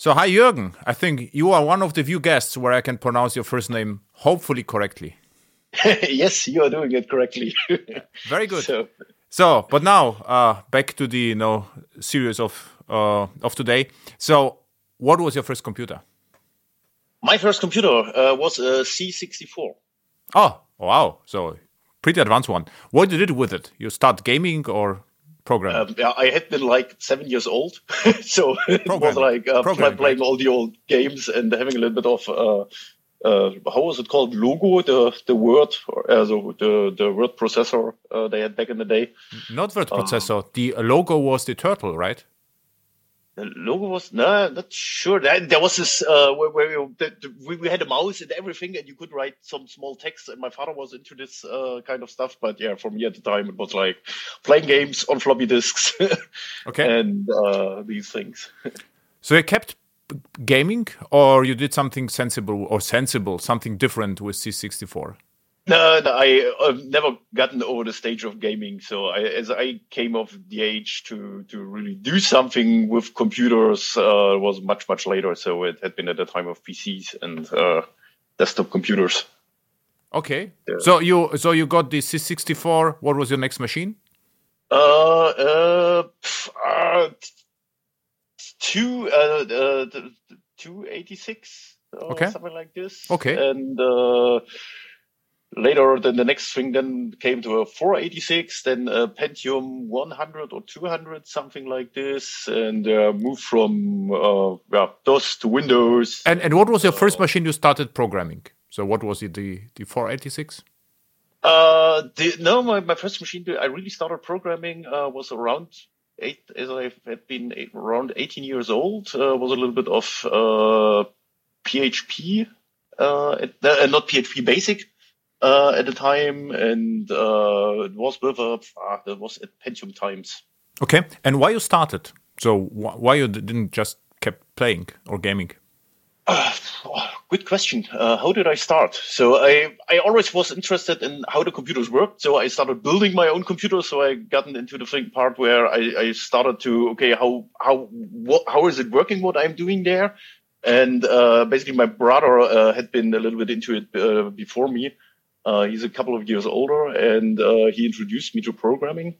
So, hi, Jürgen. I think you are one of the few guests where I can pronounce your first name hopefully correctly. yes, you are doing it correctly. Very good. So, so but now uh, back to the you know series of uh, of today. So, what was your first computer? My first computer uh, was a C64. Oh, wow! So pretty advanced one. What did you do with it? You start gaming or programming? Um, I had been like seven years old, so it was like uh, playing right? all the old games and having a little bit of uh, uh, how was it called? Logo, the the word, uh, so the the word processor uh, they had back in the day. Not word processor. the logo was the turtle, right? The logo was no, not sure. There, there was this uh, where, where we, we, had a mouse and everything, and you could write some small text. And my father was into this uh, kind of stuff, but yeah, for me at the time it was like playing games on floppy disks, okay, and uh, these things. so you kept gaming, or you did something sensible or sensible, something different with C64? No, no I, have never gotten over the stage of gaming. So I, as I came of the age to to really do something with computers, uh, was much much later. So it had been at the time of PCs and uh, desktop computers. Okay. Yeah. So you so you got the C64. What was your next machine? Uh, uh, uh two uh, uh two eighty six. Okay. Something like this. Okay. And uh later then the next thing then came to a 486 then a pentium 100 or 200 something like this and uh, moved from uh, yeah, dos to windows. And and what was your first machine you started programming? So what was it the the 486 uh the, no my, my first machine i really started programming uh, was around eight as i had been eight, around 18 years old uh, was a little bit of php uh, uh, not php basic uh, at the time, and uh, it was with a uh, that was at Pentium times. Okay, and why you started? So wh why you didn't just kept playing or gaming? Uh, good question. Uh, how did I start? So I, I always was interested in how the computers worked. So I started building my own computer. So I gotten into the thing part where I, I started to okay how how what how is it working? What I'm doing there, and uh, basically my brother uh, had been a little bit into it uh, before me. Uh, he's a couple of years older, and uh, he introduced me to programming.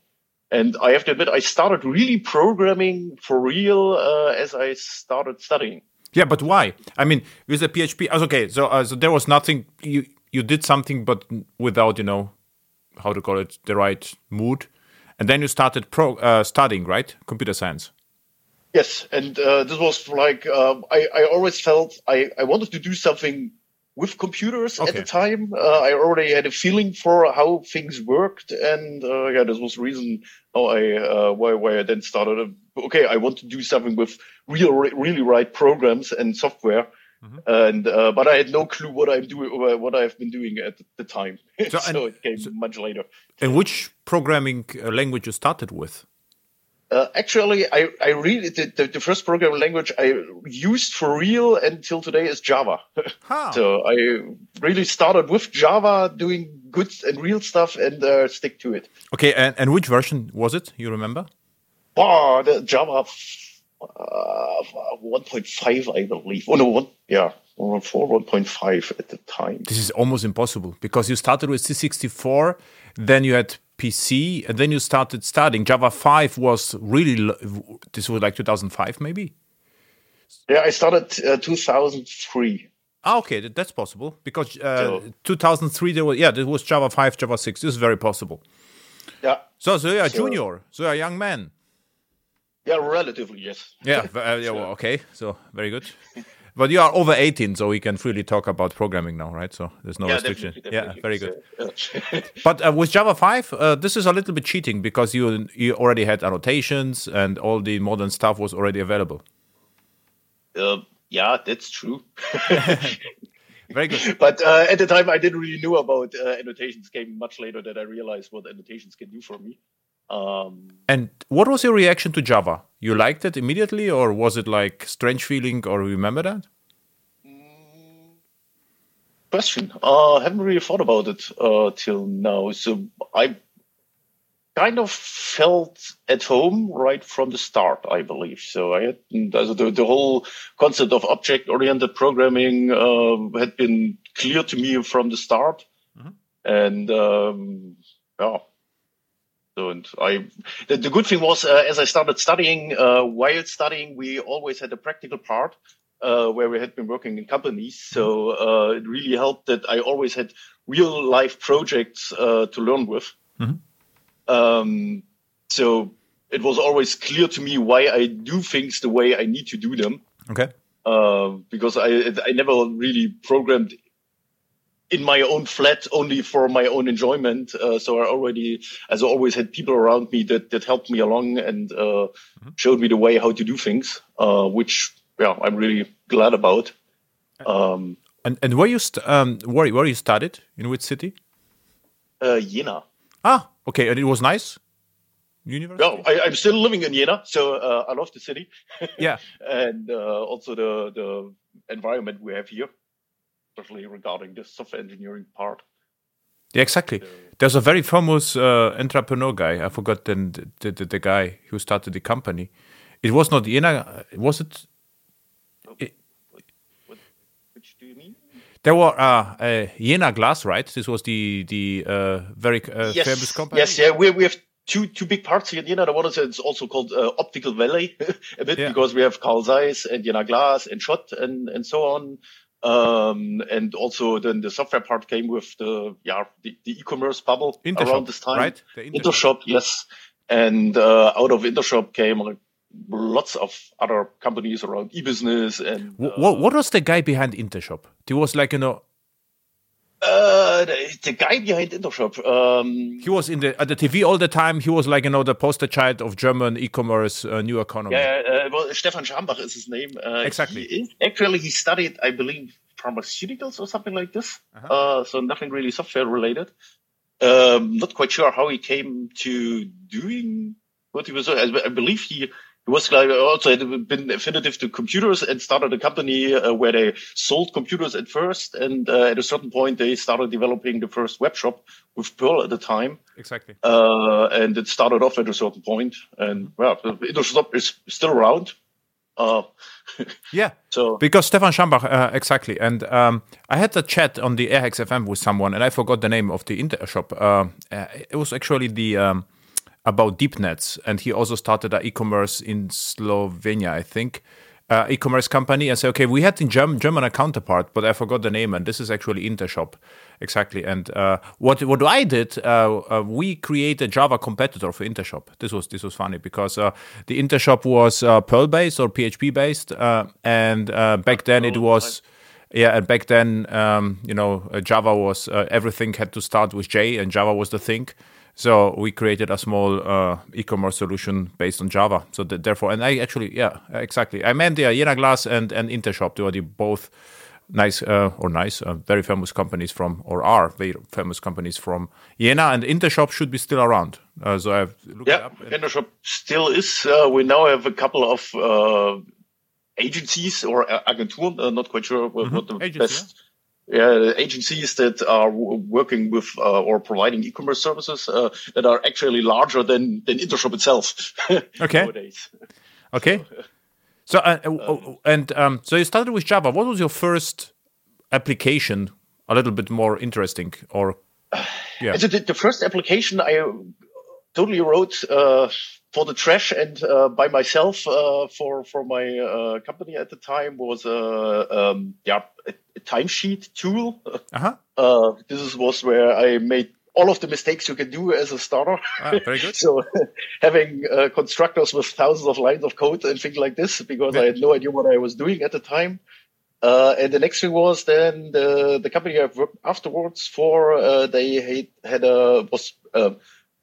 And I have to admit, I started really programming for real uh, as I started studying. Yeah, but why? I mean, with the PHP, okay, so uh, so there was nothing. You you did something, but without you know how to call it the right mood, and then you started pro uh, studying, right? Computer science. Yes, and uh, this was like um, I I always felt I I wanted to do something with computers okay. at the time. Uh, I already had a feeling for how things worked, and uh, yeah, this was the reason how I uh, why why I then started. okay, I want to do something with real, really right programs and software. Mm-hmm. And uh, but I had no clue what I'm doing, what I've been doing at the time. So, so it came so, much later. And which programming uh, language you started with? Uh, actually, I, I really the, the, the, first programming language I used for real until today is Java. Huh. so I really started with Java, doing good and real stuff, and uh, stick to it. Okay, and, and which version was it? You remember? Oh, the Java uh, 1.5, I believe. Oh no, one yeah, 1.4, 1.5 at the time. This is almost impossible because you started with C64, then you had PC, and then you started studying. Java 5 was really, this was like 2005 maybe? Yeah, I started uh, 2003. Ah, okay, that's possible because uh, so, 2003 there was yeah there was Java 5, Java 6. This is very possible. Yeah. So so a so, junior, so a young man. Yeah, relatively yes. Yeah, uh, yeah well, okay, so very good. But you are over 18, so we can freely talk about programming now, right? So there's no yeah, restriction. Definitely, definitely. Yeah, very good. but uh, with Java 5, uh, this is a little bit cheating because you you already had annotations and all the modern stuff was already available. Uh, yeah, that's true. very good. But uh, at the time, I didn't really know about uh, annotations. Came much later that I realized what annotations can do for me. Um, and what was your reaction to Java? You liked it immediately, or was it like strange feeling, or remember that? Question. Uh, I haven't really thought about it uh, till now. So I kind of felt at home right from the start, I believe. So I had the, the whole concept of object-oriented programming uh, had been clear to me from the start, mm-hmm. and um, yeah. So and I, the, the good thing was, uh, as I started studying, uh, while studying, we always had a practical part. Uh, where we had been working in companies. So uh, it really helped that I always had real life projects uh, to learn with. Mm-hmm. Um, so it was always clear to me why I do things the way I need to do them. Okay. Uh, because I I never really programmed in my own flat only for my own enjoyment. Uh, so I already, as I always had people around me that, that helped me along and uh, mm-hmm. showed me the way how to do things, uh, which yeah, I'm really glad about. Um, and and where you st- um where where you studied in which city? Uh, Jena. Ah, okay, and it was nice. University. No, I, am still living in Jena, so uh, I love the city. yeah, and uh, also the the environment we have here, especially regarding the software engineering part. Yeah, exactly. There's a very famous uh, entrepreneur guy. I forgot the, the, the the guy who started the company. It was not Jena. Was it it what, which do you mean? There were uh, uh, Jena Glass, right? This was the the uh, very uh, yes. famous company. Yes, yeah, we we have two two big parts here in Jena. The one is it's also called uh, Optical Valley a bit yeah. because we have Carl Zeiss and Jena Glass and Schott and and so on. Um, and also then the software part came with the yeah the, the e-commerce bubble Intershop, around this time. Right, the Intershop. Intershop yes. And uh, out of Intershop came like lots of other companies around e-business and uh, what, what was the guy behind intershop He was like you know uh, the, the, guy behind Intershop. Um, he was in the at the TV all the time. He was like you know the poster child of German e-commerce, uh, new economy. Yeah, uh, well, Stephan Schambach is his name. Uh, exactly. He, actually, he studied, I believe, pharmaceuticals or something like this. Uh-huh. Uh, so nothing really software related. Um, not quite sure how he came to doing what he was. I, I believe he he was like also had been affiliative to computers and started a company uh, where they sold computers at first, and uh, at a certain point they started developing the first web shop with Perl at the time. Exactly. Uh, and it started off at a certain point, and well, the Intershop is still around. Uh, yeah. So because Stephan Schambach, uh, exactly, and um, I had a chat on the Airhacks FM with someone, and I forgot the name of the Intershop. Uh, it was actually the um, about deep nets, and he also started an e-commerce in Slovenia, I think, uh, e-commerce company. And say, okay, we had in German, German a counterpart, but I forgot the name, and this is actually Intershop, exactly. And uh, what what I did, uh, uh we created a Java competitor for Intershop. This was this was funny because uh, the Intershop was uh, Perl based or PHP based, and back then it was. Yeah, and back then, um, you know, Java was everything had to start with J, and Java was the thing. So we created a small uh, e-commerce solution based on Java. So that, therefore, and I actually, yeah, exactly. I meant the uh, Jena Glass and, and Intershop. They are the both nice uh, or nice, uh, very famous companies from, or are very famous companies from Jena. And Intershop should be still around. Uh, so I've looked yeah, up. And- Intershop still is. Uh, we now have a couple of uh, agencies or agenturen. not quite sure what, mm-hmm. what the Agency, best. Yeah yeah, agencies that are working with uh, or providing e-commerce services uh, that are actually larger than than Intershop itself. okay. Nowadays. Okay. So, uh, um, and um, so you started with Java. What was your first application? A little bit more interesting, or yeah. The, the first application I totally wrote uh, for the trash and uh, by myself uh, for for my uh, company at the time was a um, yeah a, a timesheet tool. Uh-huh. Uh, this was where I made all of the mistakes you can do as a starter. Ah, very good. so having uh, constructors with thousands of lines of code and things like this because yeah. I had no idea what I was doing at the time. Uh, and the next thing was then the the company I worked afterwards for uh, they had, had a was uh,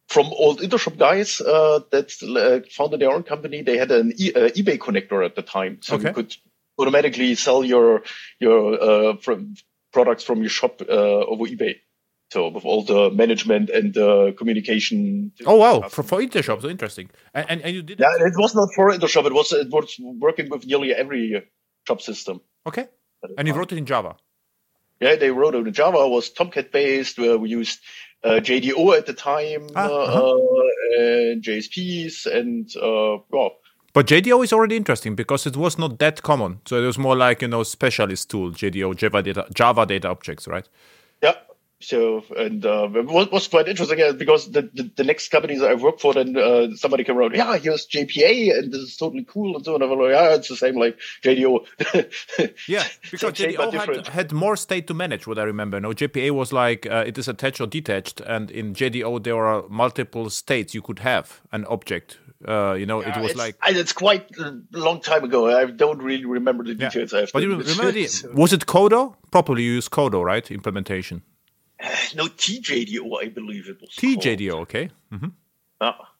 from old Intershop guys uh, that uh, founded their own company. They had an e- uh, eBay connector at the time, so okay. you could automatically sell your your uh, from products from your shop uh, over eBay. So with all the management and the communication. Oh wow, for, for Intershop, so interesting. And, and, and you did. Yeah, it was not for Intershop. It was it was working with nearly every shop system. Okay, and you wrote it in Java. Yeah, they wrote it in Java. It was Tomcat based. Where we used uh, JDO at the time, Ah, uh, uh-huh. and JSPs, and uh, well, But JDO is already interesting because it was not that common. So it was more like you know specialist tool JDO Java data Java data objects, right? yeah. So and uh, what was quite interesting uh, because the, the, the next companies I worked for, then uh, somebody came around, yeah, here's JPA, and this is totally cool, and so on. And I'm like, yeah, it's the same like JDO. Yeah, Same because shape, JDO had, had more state to manage. What I remember, no JPA was like uh, it is attached or detached, and in JDO there are multiple states you could have an object. Uh, you know, it was it's, like. and it's quite a long time ago. I don't really remember the Yeah. details. I have But to you remember the, was it Kodo? Properly you use Kodo, right? Implementation. no TJDO, I believe it was. called. TJDO, okay. Ah,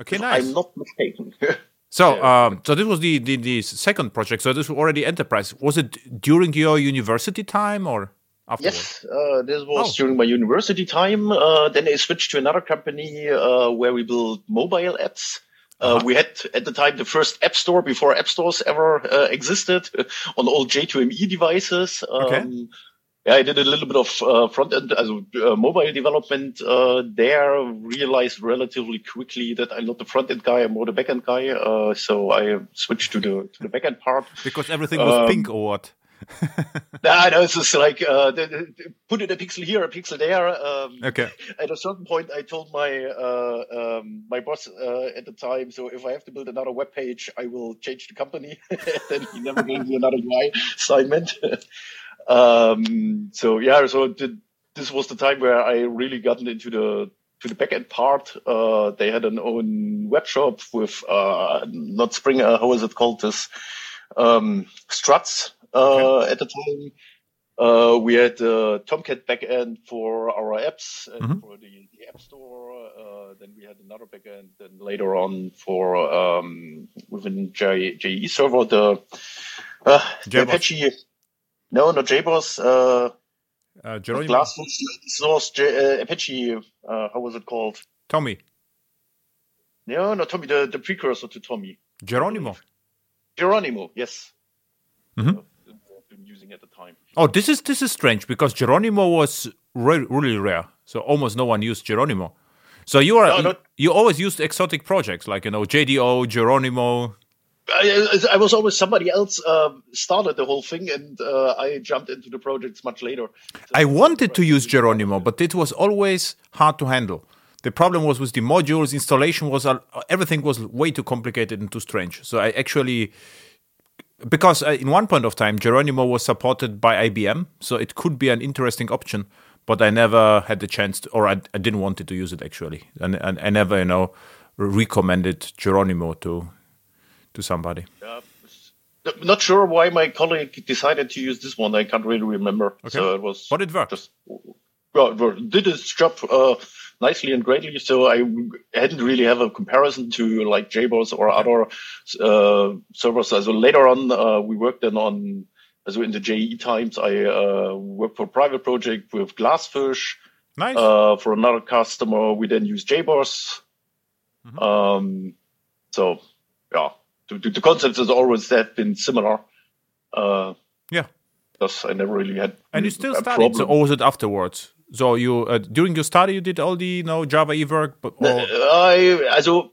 Okay, if nice. I'm not mistaken. So, um, so this was the, the the second project. So this was already enterprise. Was it during your university time or afterwards? yes, uh, this was Oh. during my university time. Uh, then I switched to another company uh, where we build mobile apps. Uh, Uh-huh. We had at the time the first app store before app stores ever uh, existed on all J2ME devices. Um, Okay. Yeah, I did a little bit of uh, front end, also uh, mobile development uh, there. Realized relatively quickly that I'm not the front end guy; I'm more the back end guy. Uh, so I switched to the to the back end part. Because everything was Um, pink or what? Nah, no, it's just like uh, put it a pixel here, a pixel there. Um, Okay. At a certain point, I told my uh, um, my boss uh, at the time, so if I have to build another web page, I will change the company. then he never gave me another UI assignment. Um, so yeah, so the, this was the time where I really gotten into the to the backend part. Uh, they had an own web shop with uh, not Spring. Uh, how is it called? This um, struts uh, at the time. Uh, we had uh, Tomcat backend for our apps and Mhm. for the, the App Store. Uh, then we had another backend. Then later on for um, within J, JE server the, uh, the Apache. No, no JBoss. Uh, Uh, Geronimo, Glass source J, uh, Apache. Uh, how was it called? TomEE, No, not TomEE. The, the precursor to TomEE. Geronimo. Geronimo. Yes. Mhm. Uh, using at the time. Oh, this is this is strange because Geronimo was re- really rare, so almost no one used Geronimo. So you are No, not- you always used exotic projects like you know JDO, Geronimo. I, I was always somebody else um, started the whole thing, and uh, I jumped into the projects much later. I wanted to use Geronimo, but it was always hard to handle. The problem was with the modules installation was uh, everything was way too complicated and too strange. So I actually because uh, in one point of time Geronimo was supported by IBM, so it could be an interesting option. But I never had the chance, to, or I, I didn't wanted to use it actually, and, and I never, you know, recommended Geronimo to to somebody. Uh, not sure why my colleague decided to use this one. I can't really remember. So it was But it worked. just well, well, did its job uh, nicely and greatly. So I hadn't really have a comparison to like JBoss or other uh, servers. So later on, uh, we worked then on. So in the JE times, I uh, worked for a private project with Glassfish. Nice. Uh, for another customer, we then use JBoss. Mm-hmm. Um, so, yeah, the, the, concepts has always that been similar. Uh, yeah. Because I never really had. And you still studied, so, or was it afterwards? So you uh, during your study you did all the you know Java E work, but or, I also,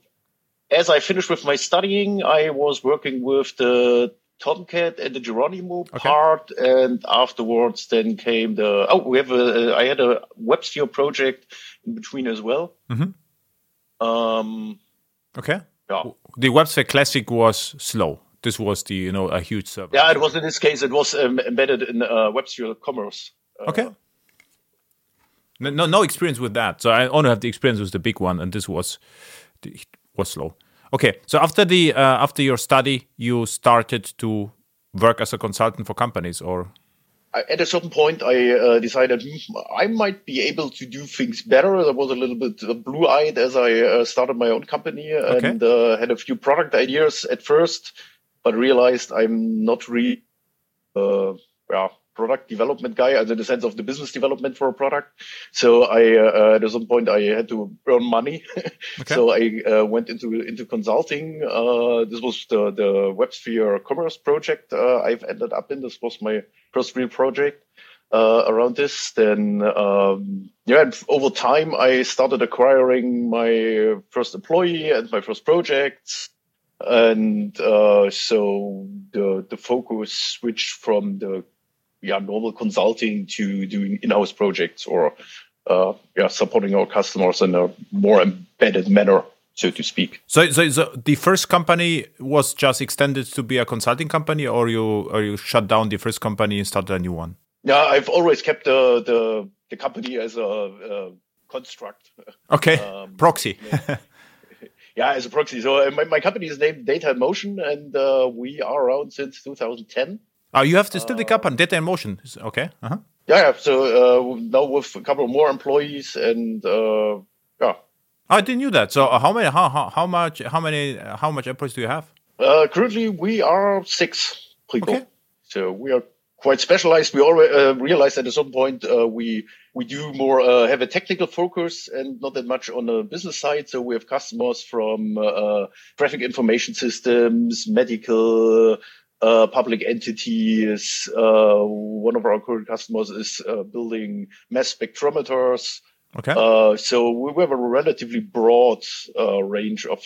as I finished with my studying, I was working with the Tomcat and the Geronimo part, and afterwards then came the oh we have a I had a WebSphere project in between as well. Mhm. Um, okay. Yeah. The WebSphere Classic was slow. This was the you know a huge server. Yeah, it was in this case. It was um, embedded in uh, WebSphere Commerce. Uh, Okay. No, no, no experience with that. So I only have the experience with the big one, and this was it was slow. Okay, so after the uh, after your study, you started to work as a consultant for companies, or at a certain point, I uh, decided hmm, I might be able to do things better. I was a little bit uh, blue-eyed as I uh, started my own company and uh, had a few product ideas at first, but realized I'm not really uh, yeah, product development guy, as in the sense of the business development for a product. So I, uh, at some point, I had to earn money. Okay. so I uh, went into into consulting. Uh, this was the the WebSphere Commerce project uh, I've ended up in. This was my first real project. uh, around this. Then, um, yeah, over time, I started acquiring my first employee and my first projects. And uh, so the the focus switched from the yeah normal consulting to doing in-house projects or uh, yeah supporting our customers in a more embedded manner so to speak. So, so, so, the first company was just extended to be a consulting company, or you or you shut down the first company and started a new one? Yeah, I've always kept the the, the company as a, a construct. Okay, um, proxy. yeah, as a proxy. So uh, my, my company is named Data Motion, and uh, we are around since 2010. Oh, you have to still the company Data in Motion. Okay. Uh-huh. Yeah, yeah. So uh, now with a couple more employees, and uh, yeah. I didn't know that. So uh, how many? How, how, how much? How many? How much employees do you have? Uh, currently, we are six people. Okay. So we are quite specialized. We already uh, realized that at some point uh, we we do more uh, have a technical focus and not that much on the business side. So we have customers from uh, uh, traffic information systems, medical, uh, public entities. Uh, one of our current customers is building mass spectrometers. Okay. so we have a relatively broad range of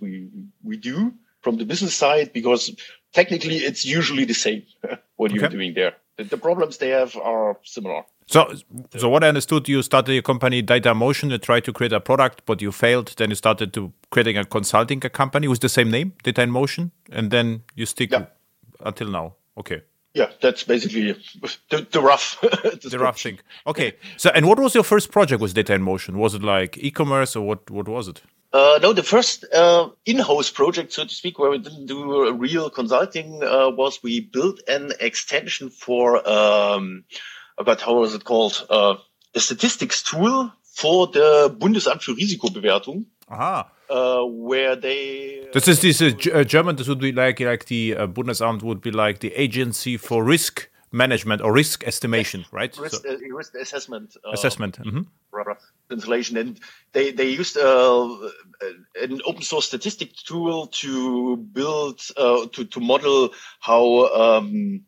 we we do from the business side because technically it's usually the same what okay. you're doing there. The, the, problems they have are similar. So, so what I understood, you started your company Data Motion to tried to create a product, but you failed. Then you started to creating a consulting company with the same name, Data in Motion, and then you stick yeah. until now. Okay. Yeah, that's basically the, the rough the rough thing. Okay. So, and what was your first project with Data in Motion? Was it like e-commerce or what? What was it? Uh, no, the first uh, in-house project, so to speak, where we didn't do real consulting, uh, was we built an extension for um, about how was it called? Uh, a statistics tool for the Bundesamt für Risikobewertung. Aha. Uh, where they. This is this uh, German. This would be like like the Bundesamt would be like the agency for risk management or risk estimation, right? Risk, so, uh, risk assessment. Uh, assessment. Mm-hmm. Translation, and they they used uh, an open source statistic tool to build uh, to to model how. Um,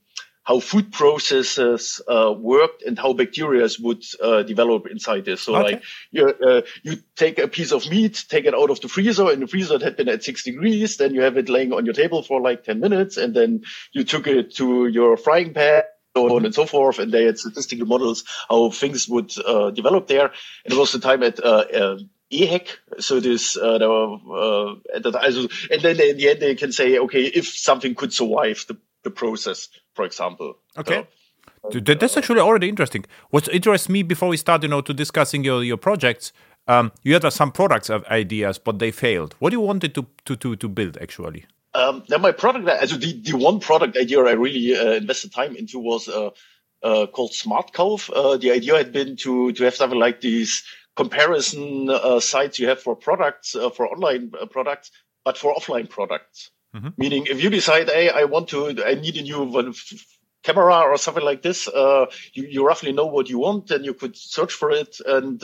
how food processes uh, worked and how bacteria would uh, develop inside this. So okay. like you, uh, you take a piece of meat, take it out of the freezer and the freezer had been at six degrees. Then you have it laying on your table for like 10 minutes. And then you took it to your frying pan so on and so forth. And they had statistical models how things would uh, develop there. And it was the time at uh, uh, EHEC. So this, uh, there were, uh, and then in the end they can say, okay, if something could survive the, the process, for example. Okay. So, that's actually already interesting. What interests me before we start, you know, to discussing your, your projects, um, you had some products of ideas, but they failed. What do you wanted to, to, to, to build actually? Um, now my product, also the, the one product idea I really uh, invested time into was uh, uh, called SmartKauf. Uh, the idea had been to to have something like these comparison uh, sites you have for products uh, for online products, but for offline products. Mm-hmm. Meaning, if you decide, hey, I want to, I need a new camera or something like this, you, you roughly know what you want, and you could search for it and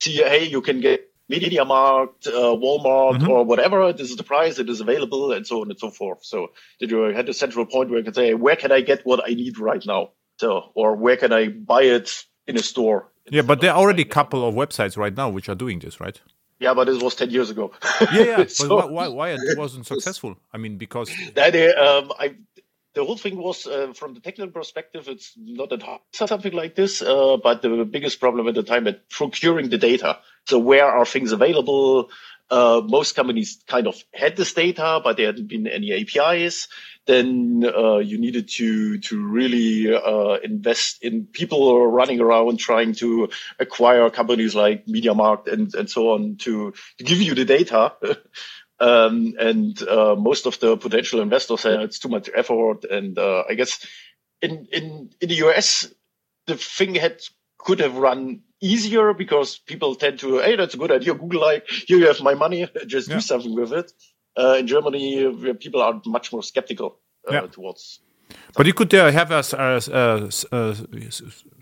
see, hey, you can get MediaMarkt, uh, Walmart, mm-hmm. or whatever. This is the price. It is available, and so on and so forth. So that you had a central point where you can say, where can I get what I need right now? So, or where can I buy it in a store? Yeah, but there are already a couple of websites right now which are doing this, right? Yeah, but this was ten years ago. yeah, yeah. so, but why, why, it wasn't successful? I mean, because that um, I the whole thing was uh, from the technical perspective, it's not that hard something like this. Uh, but the biggest problem at the time at procuring the data. So where are things available? Uh, most companies kind of had this data, but there hadn't been any APIs. Then uh, you needed to to really uh, invest in people running around trying to acquire companies like MediaMarkt and and so on to to give you the data. Um, and uh, most of the potential investors say it's too much effort. And uh, I guess in, in in the US, the thing had could have run easier because people tend to, hey, that's a good idea. Google like, here you have my money, just yeah. do something with it. Uh, in Germany, people are much more skeptical uh, yeah. towards. But you could uh, have a, a, a, a,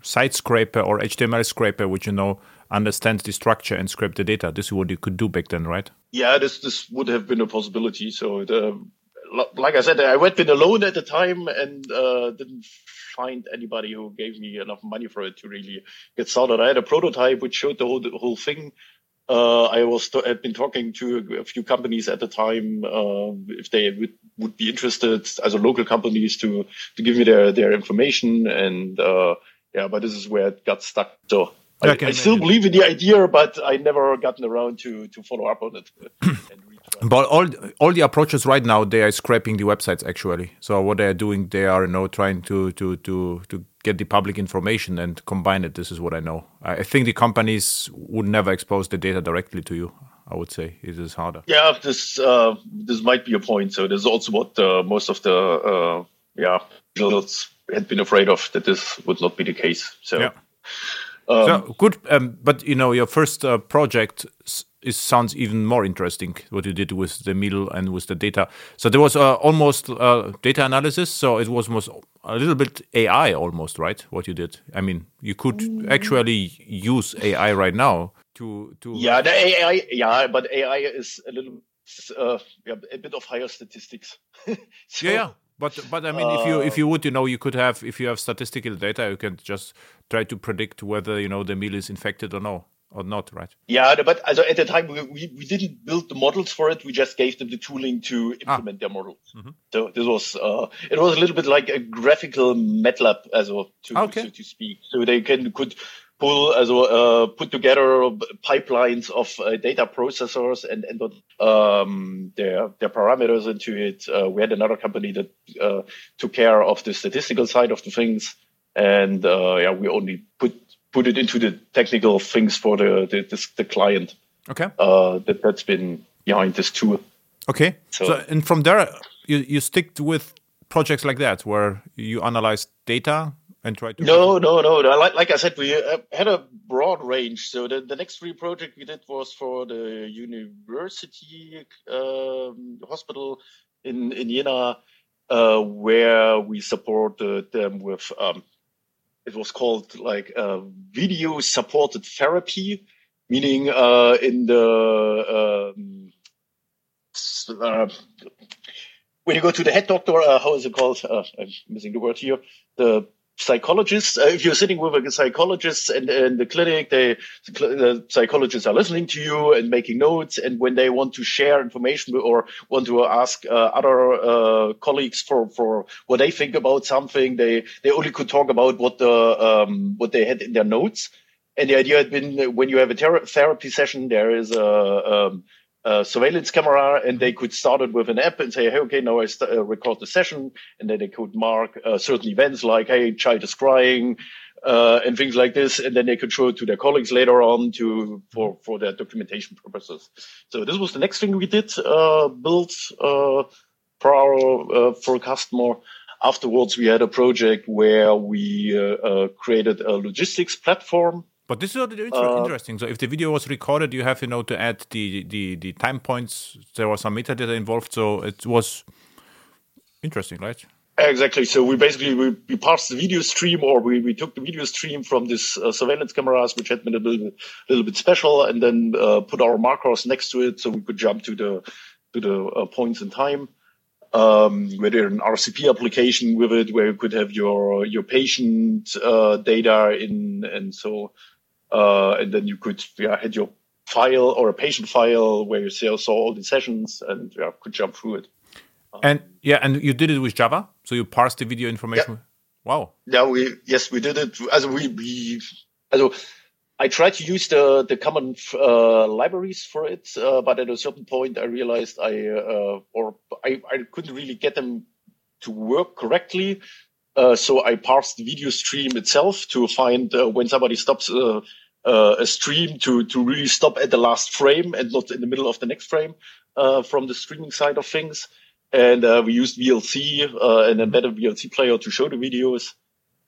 site scraper or HTML scraper, which you know understands the structure and scrape the data. This is what you could do back then, right? Yeah, this this would have been a possibility. So the, like I said, I went in alone at the time and uh, didn't find anybody who gave me enough money for it to really get started. I had a prototype which showed the whole, the whole thing. Uh, I was had been talking to a few companies at the time uh, if they would, would be interested as a local companies to to give me their their information and uh, yeah, but this is where it got stuck. So I, I, I still believe in the idea, but I never gotten around to to follow up on it. but all all the approaches right now they are scraping the websites actually. So what they are doing, they are you know trying to to to to get the public information and combine it. This is what I know. I think the companies would never expose the data directly to you. I would say it is harder. Yeah, this uh, this might be a point. So this is also what uh, most of the uh, yeah had been afraid of that this would not be the case. So. Yeah. Um, so good, um, but you know your first uh, project is sounds even more interesting. What you did with the middle and with the data. So there was uh, almost uh, data analysis. So it was almost a little bit AI, almost right. What you did. I mean, you could mm. actually use AI right now to to. Yeah, the AI. Yeah, but AI is a little uh, yeah, a bit of higher statistics. so, yeah. yeah but but I mean, uh, if you if you would, you know, you could have if you have statistical data, you can just try to predict whether you know the meal is infected or no or not, right? Yeah, but also at the time we, we, we didn't build the models for it. We just gave them the tooling to ah. implement ah. their models. Mm-hmm. So this was uh, it was a little bit like a graphical MATLAB, as well, to, okay. so to speak. So they can could pull also uh, put together pipelines of uh, data processors and and um, their their parameters into it. Uh, we had another company that uh, took care of the statistical side of the things, and uh, yeah, we only put put it into the technical things for the the, the, the client. Okay, uh, that that's been behind this tool. Okay, so, so and from there you you stick with projects like that where you analyze data and try to no no no like, like i said we uh, had a broad range so the, the next three project we did was for the university um, hospital in in jena uh, where we supported them with um, it was called like uh, video supported therapy meaning uh, in the um, uh, when you go to the head doctor, uh, how is it called? Uh, I'm missing the word here. The psychologists, uh, if you're sitting with a psychologist and in the clinic, they, the psychologists are listening to you and making notes. And when they want to share information or want to ask uh, other uh, colleagues for, for what they think about something, they, they only could talk about what the, um, what they had in their notes. And the idea had been when you have a ter- therapy session, there is a, um, uh, surveillance camera and they could start it with an app and say, hey, okay, now I st- uh, record the session. And then they could mark uh, certain events like, hey, child is crying uh, and things like this. And then they could show it to their colleagues later on to for, for their documentation purposes. So this was the next thing we did, uh, build for our for a customer. Afterwards, we had a project where we created a logistics platform but this is uh, interesting. So if the video was recorded, you have you know to add the the the time points. There was some metadata involved, so it was interesting, right? Exactly. So we basically we, we parsed the video stream, or we, we took the video stream from this uh, surveillance cameras, which had been a little, little bit special, and then uh, put our markers next to it, so we could jump to the to the uh, points in time. Um, we did an RCP application with it, where you could have your your patient uh, data in, and so uh, and then you could yeah, had your file or a patient file where you saw all the sessions and yeah, could jump through it. And yeah, and you did it with Java, so you parsed the video information. Yeah. Wow. Yeah, we yes we did it. As we we also I tried to use the the common uh, libraries for it, uh, but at a certain point I realized I uh, or I, I couldn't really get them to work correctly. Uh, so I parsed the video stream itself to find uh, when somebody stops uh, uh, a stream to to really stop at the last frame and not in the middle of the next frame uh, from the streaming side of things. And we used VLC, an embedded VLC player, to show the videos.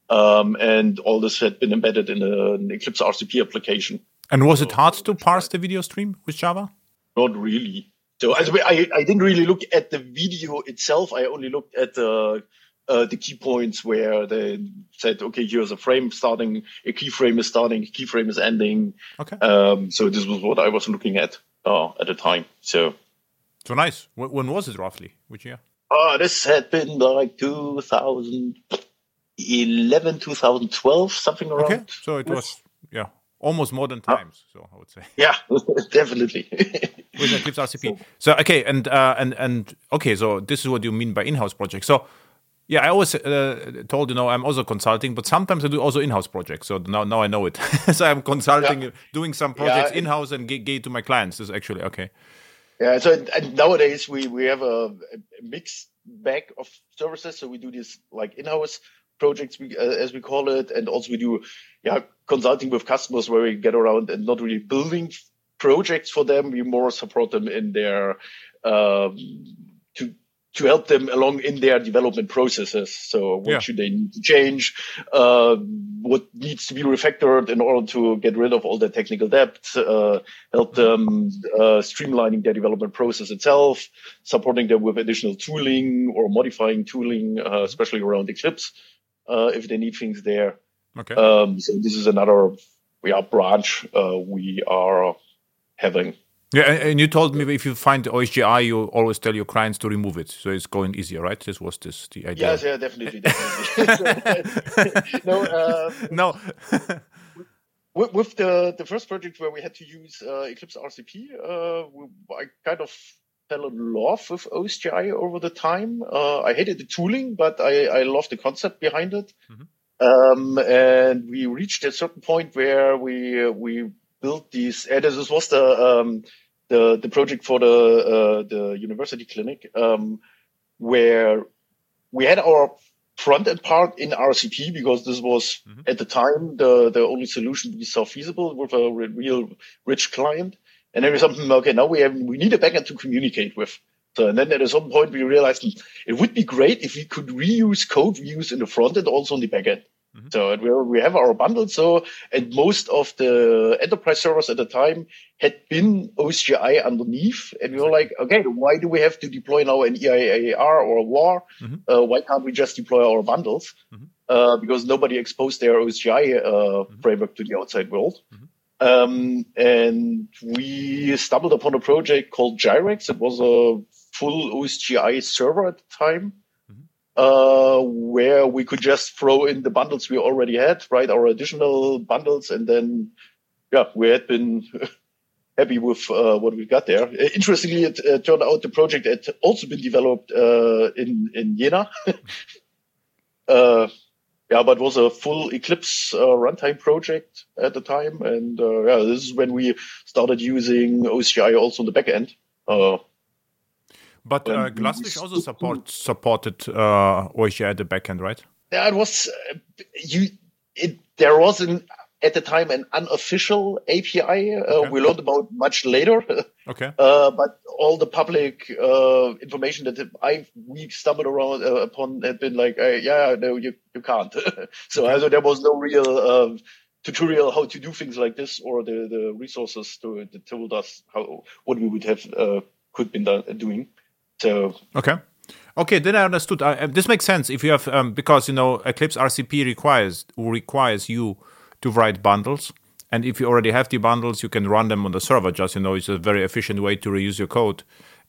Um, and all this had been embedded in a, an Eclipse RCP application. And was it hard to parse the video stream with Java? Not really. So I, I didn't really look at the video itself. I only looked at the uh, the key points where they said, okay, here's a frame starting, a keyframe is starting, a keyframe is ending. Okay. Um, so this was what I was looking at uh, at the time. So. So nice. When, when was it roughly? Which year? Uh, this had been like 2011, 2012, something around. Okay, so it was yeah almost modern times. So I would say Yeah, definitely. with Eclipse RCP. So okay, and uh, and and okay, so this is what you mean by in-house project. So yeah, I always uh, told you know I'm also consulting, but sometimes I do also in-house projects. So now now I know it. so I'm consulting, Yeah. doing some projects Yeah. in-house and get, get to my clients. This is actually okay. Yeah, so and nowadays we we have a, a mixed bag of services. So we do this like in-house projects, we, uh, as we call it, and also we do yeah consulting with customers where we get around and not really building projects for them. We more support them in their um, to to help them along in their development processes. So what Yeah. should they need to change? Uh, what needs to be refactored in order to get rid of all the technical debt? Uh, help them uh, streamlining their development process itself, supporting them with additional tooling or modifying tooling, uh, especially around Eclipse, uh, if they need things there. Okay. Um, so this is another yeah, branch uh, we are having. Yeah, and, you told me if you find OSGI, you always tell your clients to remove it, so it's going easier, right? This was this the idea. Yes, yeah, definitely, definitely. no, uh, No. with, with the the first project where we had to use uh, Eclipse RCP, uh, we, I kind of fell in love with OSGI over the time. Uh, I hated the tooling, but I, I loved the concept behind it. Mhm. Um, and we reached a certain point where we we built these. And this was the um, the the project for the uh, the university clinic um, where we had our front end part in RCP because this was Mhm. at the time the the only solution we saw feasible with a re- real rich client. And then we something okay now we have we need a backend to communicate with. So and then at a certain point we realized hmm, it would be great if we could reuse code we use in the front end also in the backend. Mhm. So and we we have our bundle. So and most of the enterprise servers at the time had been OSGI underneath, and we were like, okay, why do we have to deploy now an EIAR or a WAR? Mhm. Uh, why can't we just deploy our bundles? Mhm. Uh, because nobody exposed their OSGI uh, Mm-hmm. framework to the outside world. Mhm. Um, and we stumbled upon a project called Gyrex. It was a full OSGI server at the time. Uh, where we could just throw in the bundles we already had, right? Our additional bundles, and then, yeah, we had been happy with uh, what we got there. Uh, Interestingly, it uh, turned out the project had also been developed uh, in in Jena. uh, yeah, but was a full Eclipse runtime project at the time, and yeah, this is when we started using OSGI also in the backend. But uh, Um, Glassfish also support, supported uh, OSGI at the backend, right? yeah, it was uh, you. It there was an at the time an unofficial API. Uh, Okay. We learned about much later. Okay. Uh, but all the public uh, information that I we stumbled around uh, upon had been like, uh, yeah, no, you you can't. so also there was no real uh, tutorial how to do things like this, or the, the resources to that told us how what we would have uh, could been done, doing. So Okay. Okay, then I understood. Uh, this makes sense if you have um, because you know Eclipse RCP requires requires you to write bundles, and if you already have the bundles, you can run them on the server. Just you know, it's a very efficient way to reuse your code,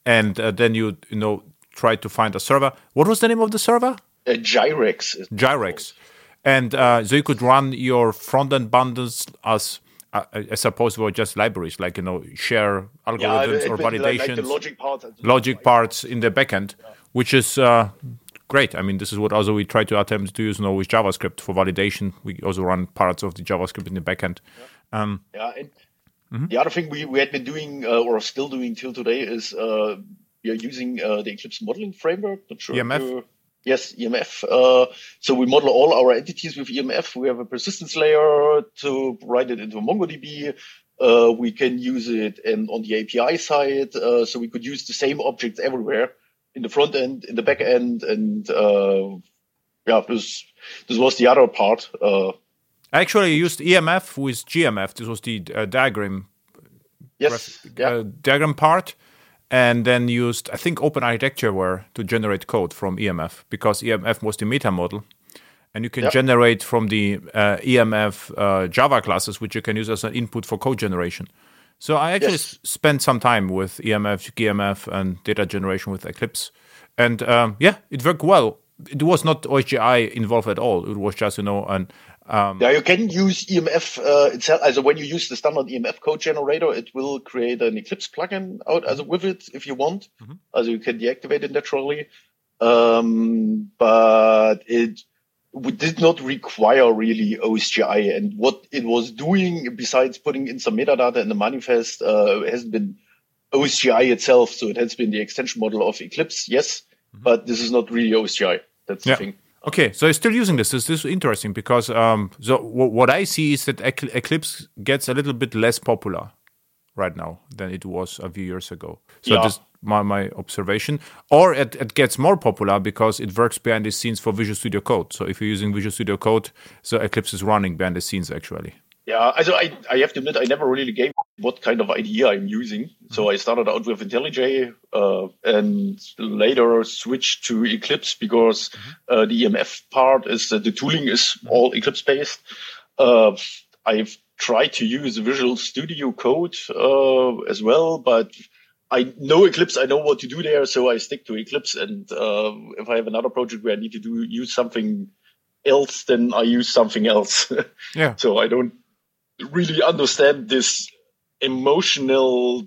and uh, then you you know try to find a server. What was the name of the server? uh, Gyrex. Gyrex, and uh, so you could run your front end bundles as. Uh, I suppose were just libraries like you know share Yeah, algorithms it- or like- validations like the logic part. logic parts in the backend, which is uh, great. I mean, this is what also we try to attempt to use you now with JavaScript for validation. We also run parts of the JavaScript in the backend. Um, Yeah, and Mm-hmm. the other thing we, we had been doing uh, or still doing till today is uh, we are using uh, the Eclipse modeling framework. Not sure EMF? Yes, EMF. Uh, so we model all our entities with EMF. We have a persistence layer to write it into MongoDB. Uh, we can use it in, on the API side. Uh, so we could use the same objects everywhere in the front end, in the back end, and uh, yeah, this this was the other part. Uh, I actually used EMF with GMF. This was the uh, diagram yes, yeah. uh, diagram part, and then used I think openArchitectureWare to generate code from EMF because EMF was the meta model, and you can Yep. generate from the uh, EMF uh, Java classes, which you can use as an input for code generation. So I actually Yes. spent some time with EMF, GMF, and data generation with Eclipse. and um, yeah, it worked well. It was not OSGI involved at all. It was just you know an um, yeah, you can use EMF uh, itself. Also, when you use the standard EMF code generator, it will create an Eclipse plugin out as with it if you want. Mm-hmm. Also, you can deactivate it naturally. Um, but it did not require really OSGI. And what it was doing, besides putting in some metadata in the manifest, uh, hasn't been OSGI itself. So it has been the extension model of Eclipse, yes, mm-hmm. but this is not really OSGI. That's yeah. the thing. Okay, so I'm still using this. This is interesting because um, so w- what I see is that Eclipse gets a little bit less popular right now than it was a few years ago. So yeah. this my my observation, or it, it gets more popular because it works behind the scenes for Visual Studio Code. So if you're using Visual Studio Code, so Eclipse is running behind the scenes actually. Yeah, also I, I have to admit I never really gave what kind of idea I'm using. Mm-hmm. So I started out with IntelliJ uh, and later switched to Eclipse because mm-hmm. uh, the EMF part is uh, the tooling is all Eclipse based. Uh, I've tried to use Visual Studio Code uh, as well, but I know Eclipse. I know what to do there, so I stick to Eclipse. And uh, if I have another project where I need to do use something else, then I use something else. yeah. so I don't really understand this emotional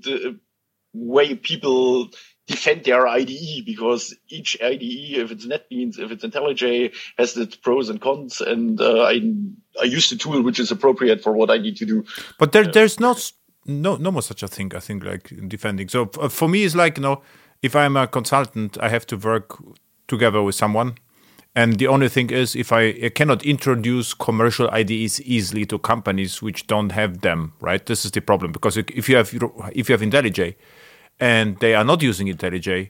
way people defend their IDE because each IDE, if it's NetBeans, if it's IntelliJ, has its pros and cons, and uh, I I use the tool which is appropriate for what I need to do. But there, there's not no no more such a thing. I think like defending. So for me, it's like you know, if I'm a consultant, I have to work together with someone and the only thing is, if I, I, cannot introduce commercial IDEs easily to companies which don't have them, right? This is the problem because if you have if you have IntelliJ, and they are not using IntelliJ,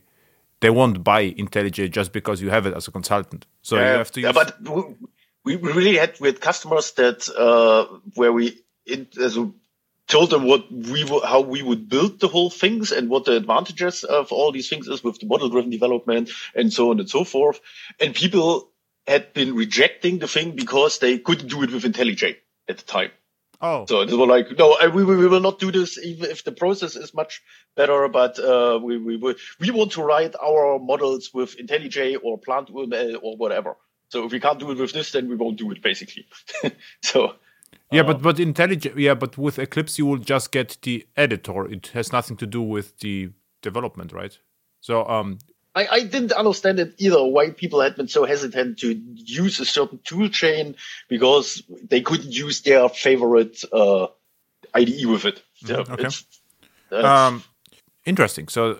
they won't buy IntelliJ just because you have it as a consultant. So yeah, you have to. Yeah, but we really had with customers that uh, where we in, as a told them what we how we would build the whole things and what the advantages of all these things is with the model driven development and so on and so forth. And people had been rejecting the thing because they couldn't do it with IntelliJ at the time. Oh, so they were like, no, we, we will not do this even if the process is much better. But uh, we, we we want to write our models with IntelliJ or PlantUML or whatever. So if we can't do it with this, then we won't do it basically. so yeah, but but IntelliJ. Yeah, but with Eclipse, you will just get the editor. It has nothing to do with the development, right? So um, I, I didn't understand it either. Why people had been so hesitant to use a certain tool chain because they couldn't use their favorite uh, IDE with it. So mm-hmm. okay. Um, interesting. So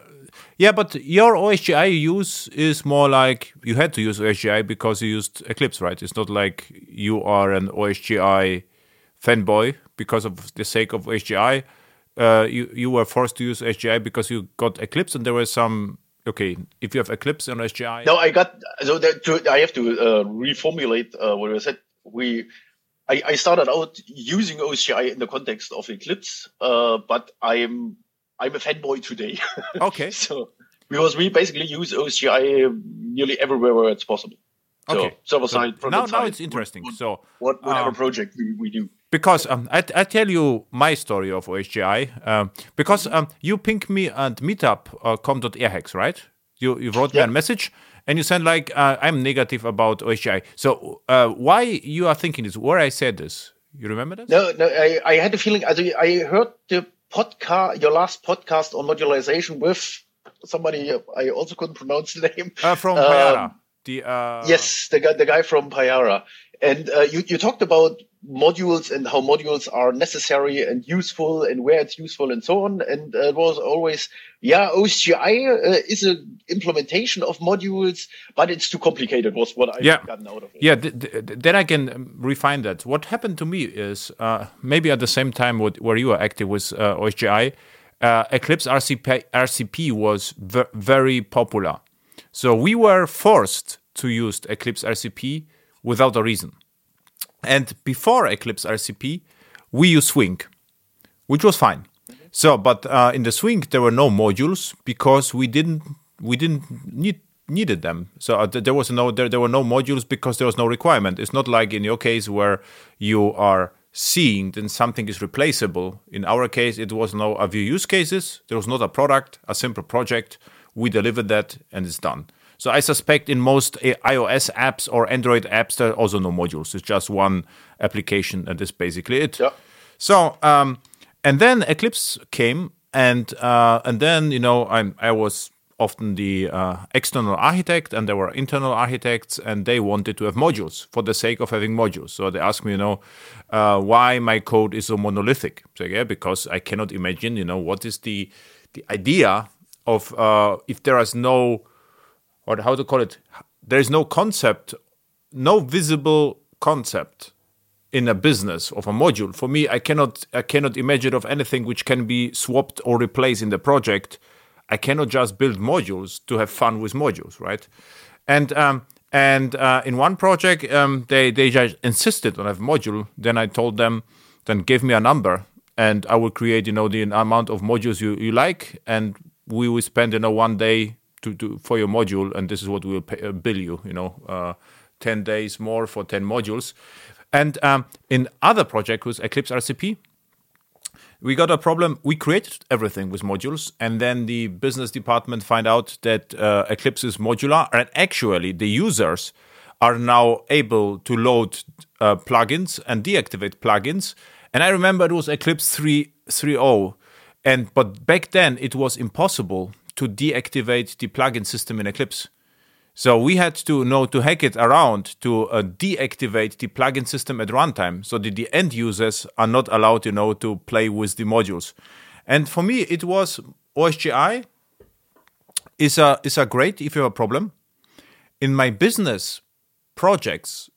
yeah, but your OSGI use is more like you had to use OSGI because you used Eclipse, right? It's not like you are an OSGI fanboy because of the sake of OSGI. Uh, you you were forced to use OSGI because you got Eclipse, and there was some. Okay, if you have Eclipse on OSGI. No, I got so that to, I have to uh, reformulate uh, what I said. We, I, I, started out using OSGI in the context of Eclipse, uh, but I'm I'm a fanboy today. Okay. so because we basically use OSGI nearly everywhere where it's possible. So okay. server side, so now, now it's interesting. What, so whatever uh, project we, we do because um, I, I tell you my story of OSGI um, because um, you ping me at meetup.com.airhacks, uh, right? You you wrote me a message and you said like uh, I'm negative about OSGI. So uh, why you are thinking this? Where I said this? You remember this? No, no. I, I had a feeling. I heard the podcast, your last podcast on modularization with somebody I also couldn't pronounce the name uh, from Payara. Um, the uh, yes, the guy the guy from Payara, and uh, you you talked about modules and how modules are necessary and useful and where it's useful and so on. And uh, it was always, yeah, OSGI uh, is an implementation of modules, but it's too complicated was what I've yeah. gotten out of it. Yeah, th- th- then I can um, refine that. What happened to me is uh, maybe at the same time what, where you are active with uh, OSGI, uh, Eclipse RCP, RCP was v- very popular. So we were forced to use Eclipse RCP without a reason. And before Eclipse RCP, we use Swing, which was fine. So, but uh, in the Swing there were no modules because we didn't we didn't need needed them. So uh, there was no there, there were no modules because there was no requirement. It's not like in your case where you are seeing then something is replaceable. In our case, it was no a few use cases. There was not a product, a simple project. We delivered that and it's done. So I suspect in most iOS apps or Android apps there are also no modules. It's just one application, and that's basically it. Yeah. So um, and then Eclipse came, and uh, and then you know I I was often the uh, external architect and there were internal architects and they wanted to have modules for the sake of having modules so they asked me you know uh, why my code is so monolithic so yeah because i cannot imagine you know what is the the idea of uh, if there is no or how to call it there is no concept no visible concept in a business of a module for me i cannot i cannot imagine of anything which can be swapped or replaced in the project I cannot just build modules to have fun with modules, right? And um, and uh, in one project, um, they they just insisted on a module. Then I told them, then give me a number, and I will create, you know, the amount of modules you, you like, and we will spend, you know, one day to, to for your module, and this is what we will pay, uh, bill you, you know, uh, ten days more for ten modules. And um, in other projects with Eclipse RCP, we got a problem. We created everything with modules, and then the business department find out that uh, Eclipse is modular, and actually the users are now able to load uh, plugins and deactivate plugins. And I remember it was Eclipse 3.3.0, and but back then it was impossible to deactivate the plugin system in Eclipse. So we had to know to hack it around to uh, deactivate the plugin system at runtime, so that the end users are not allowed, you know, to play with the modules. And for me, it was OSGI is a is a great if you have a problem. In my business projects,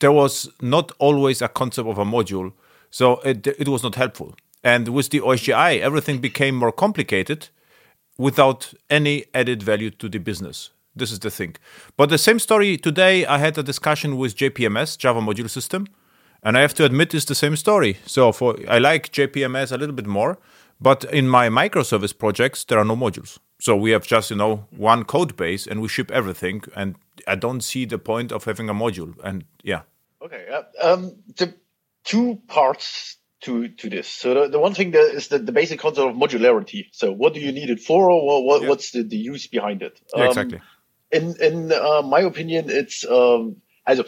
there was not always a concept of a module, so it it was not helpful. And with the OSGI, everything became more complicated without any added value to the business. This is the thing. But the same story today, I had a discussion with JPMS, Java Module System, and I have to admit it's the same story. So for I like JPMS a little bit more, but in my microservice projects there are no modules. So we have just you know one code base and we ship everything, and I don't see the point of having a module. And yeah. Okay. Uh, um, the two parts to to this. So the, the one thing that is the, the basic concept of modularity. So what do you need it for, or what, yeah. what's the, the use behind it? Um, yeah, exactly in in uh, my opinion, it's um, also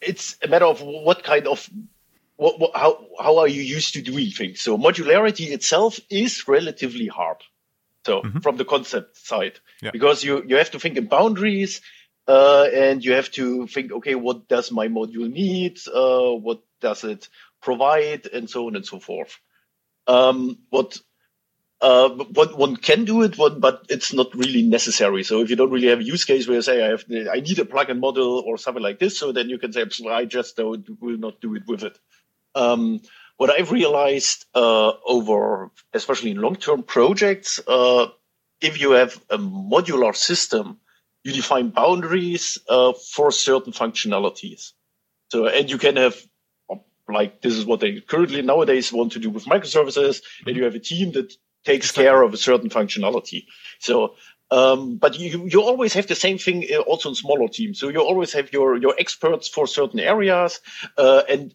it's a matter of what kind of what, what, how how are you used to doing things. So modularity itself is relatively hard. So mm-hmm. from the concept side, yeah. because you you have to think in boundaries. Uh, and you have to think, okay, what does my module need? Uh, what does it provide? And so on and so forth. Um, what uh, one, one can do it, one, but it's not really necessary. So if you don't really have a use case where you say I have, I need a plugin model or something like this, so then you can say I just don't, will not do it with it. Um, what I've realized uh, over, especially in long-term projects, uh, if you have a modular system, you define boundaries uh, for certain functionalities. So, and you can have like this is what they currently nowadays want to do with microservices, and you have a team that takes care of a certain functionality. So, um, but you, you always have the same thing uh, also in smaller teams. So you always have your, your experts for certain areas, uh, and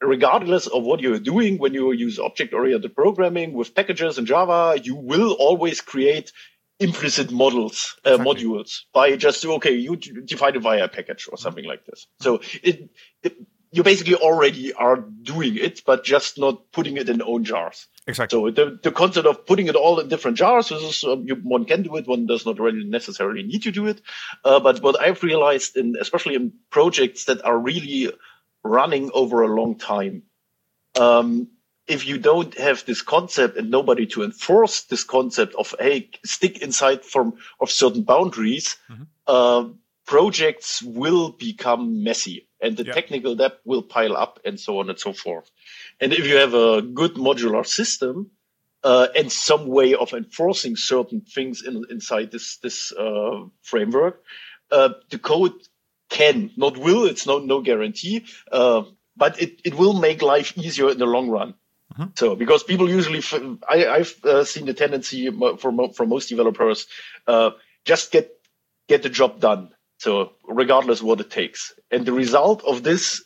regardless of what you're doing, when you use object-oriented programming with packages in Java, you will always create implicit models, uh, exactly. modules by just, okay, you define it via a package or something like this. So it, it you basically already are doing it, but just not putting it in own jars. Exactly. So the, the concept of putting it all in different jars is um, you, one can do it, one does not really necessarily need to do it. Uh, but what I've realized, in especially in projects that are really running over a long time, um, if you don't have this concept and nobody to enforce this concept of hey stick inside from of certain boundaries, mm-hmm. uh, projects will become messy and the yeah. technical debt will pile up and so on and so forth. And if you have a good modular system uh, and some way of enforcing certain things in, inside this this uh, framework, uh, the code can, not will, it's no no guarantee, uh, but it, it will make life easier in the long run. Mm-hmm. So, because people usually, I, have uh, seen the tendency for for most developers, uh, just get get the job done so regardless what it takes. And the result of this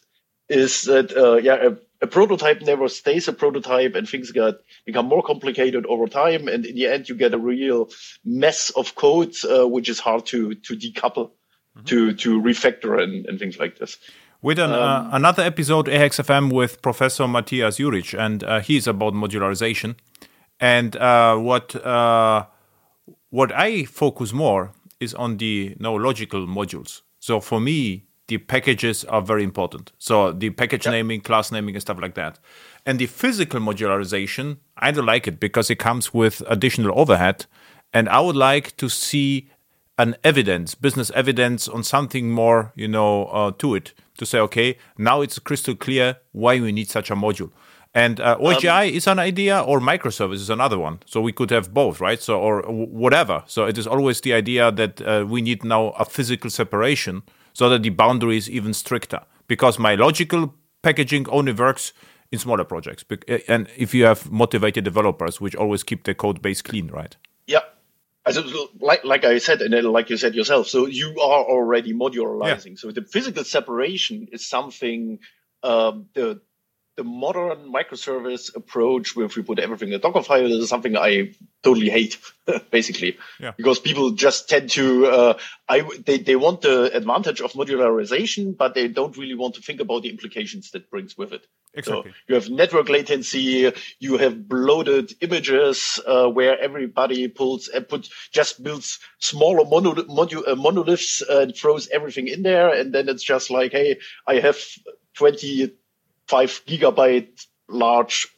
is that, uh, yeah, a, a prototype never stays a prototype and things get become more complicated over time. And in the end, you get a real mess of code, uh, which is hard to, to decouple, mm-hmm. to, to refactor and, and things like this. With an, uh, um, uh, another episode, airhacks.fm with Professor Matthias Jurich, and uh, he's about modularization. And uh, what uh, what I focus more is on the no logical modules. So for me, the packages are very important. So the package yep. naming, class naming, and stuff like that. And the physical modularization, I don't like it because it comes with additional overhead. And I would like to see an evidence, business evidence on something more, you know, uh, to it to say, okay, now it's crystal clear why we need such a module. And uh, OSGI um, is an idea, or microservice is another one. So we could have both, right? So or whatever. So it is always the idea that uh, we need now a physical separation so that the boundary is even stricter. Because my logical packaging only works in smaller projects, uh, and if you have motivated developers, which always keep the code base clean, right? Yeah. As like like I said, and like you said yourself, so you are already modularizing. Yeah. So the physical separation is something um, the the modern microservice approach where if we put everything in a Docker file is something I totally hate, basically, yeah. because people just tend to, uh, I, they, they want the advantage of modularization, but they don't really want to think about the implications that brings with it. Exactly. So you have network latency, you have bloated images, uh, where everybody pulls and put, just builds smaller mono, modu, uh, monoliths and throws everything in there. And then it's just like, Hey, I have 20 five gigabyte large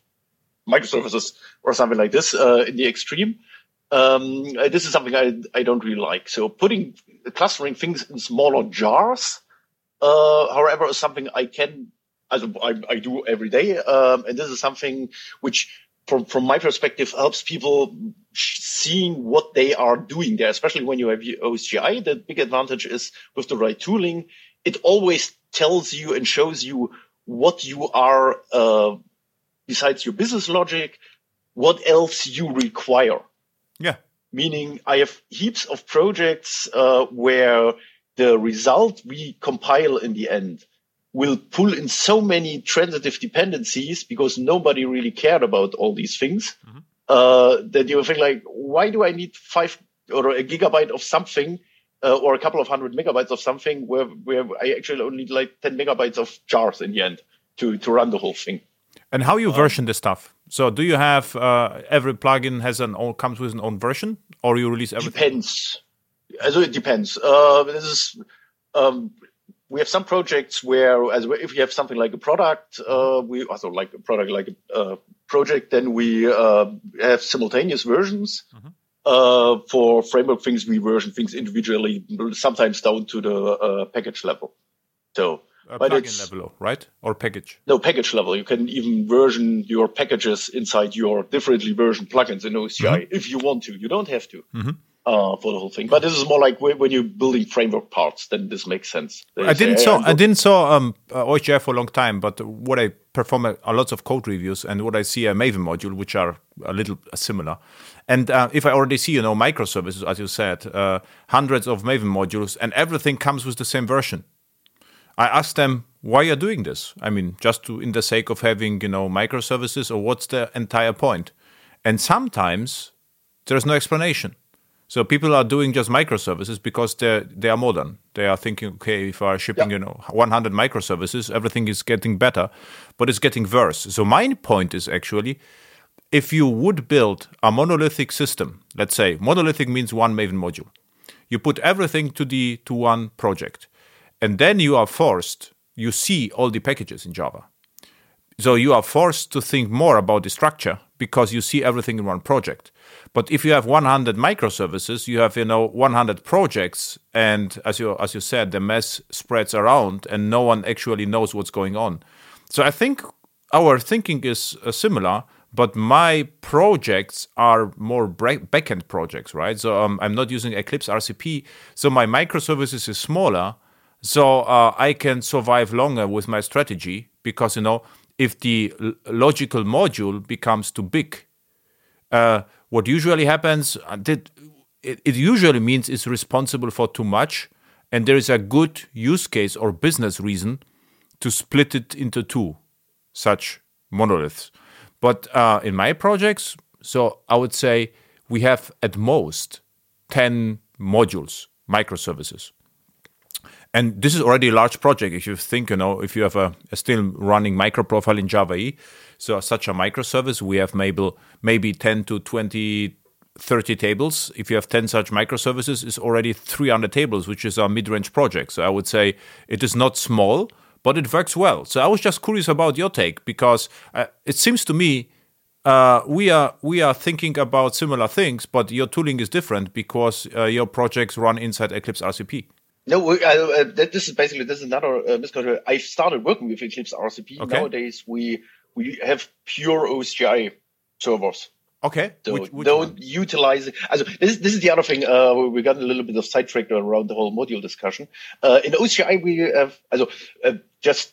microservices or something like this uh, in the extreme. Um, uh, this is something I, I don't really like. So putting clustering things in smaller jars, uh, however, is something I can, I, I do every day. Um, and this is something which from, from my perspective helps people seeing what they are doing there, especially when you have OSGI. The big advantage is with the right tooling, it always tells you and shows you what you are, uh, besides your business logic, what else you require. Yeah. Meaning I have heaps of projects, uh, where the result we compile in the end will pull in so many transitive dependencies because nobody really cared about all these things. Mm-hmm. Uh, that you think like, why do I need five or a gigabyte of something uh, or a couple of hundred megabytes of something where, where I actually only need like 10 megabytes of jars in the end to, to run the whole thing. And how you um, version this stuff? So do you have uh, every plugin has an own comes with an own version, or you release everything? Depends. Also it depends. Uh, this is um, we have some projects where, as if you have something like a product, uh, we also like a product like a uh, project, then we uh, have simultaneous versions. Mm-hmm. Uh, for framework things, we version things individually, sometimes down to the uh, package level. So, uh, but plugin level, right? Or package? No, package level. You can even version your packages inside your differently versioned plugins in OSGI mm-hmm. if you want to. You don't have to. Mm-hmm. Uh, for the whole thing. But this is more like when you're building framework parts, then this makes sense. They I didn't say, saw I didn't saw um, uh, for a long time, but what I perform a, a lots of code reviews and what I see a Maven module, which are a little similar. And uh, if I already see, you know, microservices, as you said, uh, hundreds of Maven modules, and everything comes with the same version. I ask them, why you're doing this? I mean, just to in the sake of having, you know, microservices, or what's the entire point? And sometimes there's no explanation. So people are doing just microservices because they they are modern. They are thinking, okay, if I'm shipping, yeah. you know, 100 microservices, everything is getting better, but it's getting worse. So my point is actually if you would build a monolithic system, let's say monolithic means one Maven module, you put everything to the to one project, and then you are forced, you see all the packages in Java. So you are forced to think more about the structure because you see everything in one project. But if you have 100 microservices, you have you know 100 projects, and as you as you said, the mess spreads around, and no one actually knows what's going on. So I think our thinking is uh, similar but my projects are more backend projects, right? So um, I'm not using Eclipse RCP, so my microservices is smaller, so uh, I can survive longer with my strategy because you know if the logical module becomes too big, uh, what usually happens uh, it, it usually means it's responsible for too much, and there is a good use case or business reason to split it into two such monoliths. But uh, in my projects, so I would say we have at most 10 modules, microservices. And this is already a large project. If you think, you know, if you have a, a still running microprofile in Java E, so such a microservice, we have maybe maybe 10 to 20, 30 tables. If you have 10 such microservices, it's already 300 tables, which is a mid-range project. So I would say it is not small, but it works well. So I was just curious about your take because uh, it seems to me uh, we are we are thinking about similar things, but your tooling is different because uh, your projects run inside Eclipse RCP. No, uh, this is basically this is another uh, misconception. I started working with Eclipse RCP. Okay. Nowadays, we we have pure OSGI servers. Okay. So which, which don't one? utilize. Also, this, this is the other thing. Uh, we got a little bit of sidetracked around the whole module discussion. Uh, in OSGI, we have, also, uh, just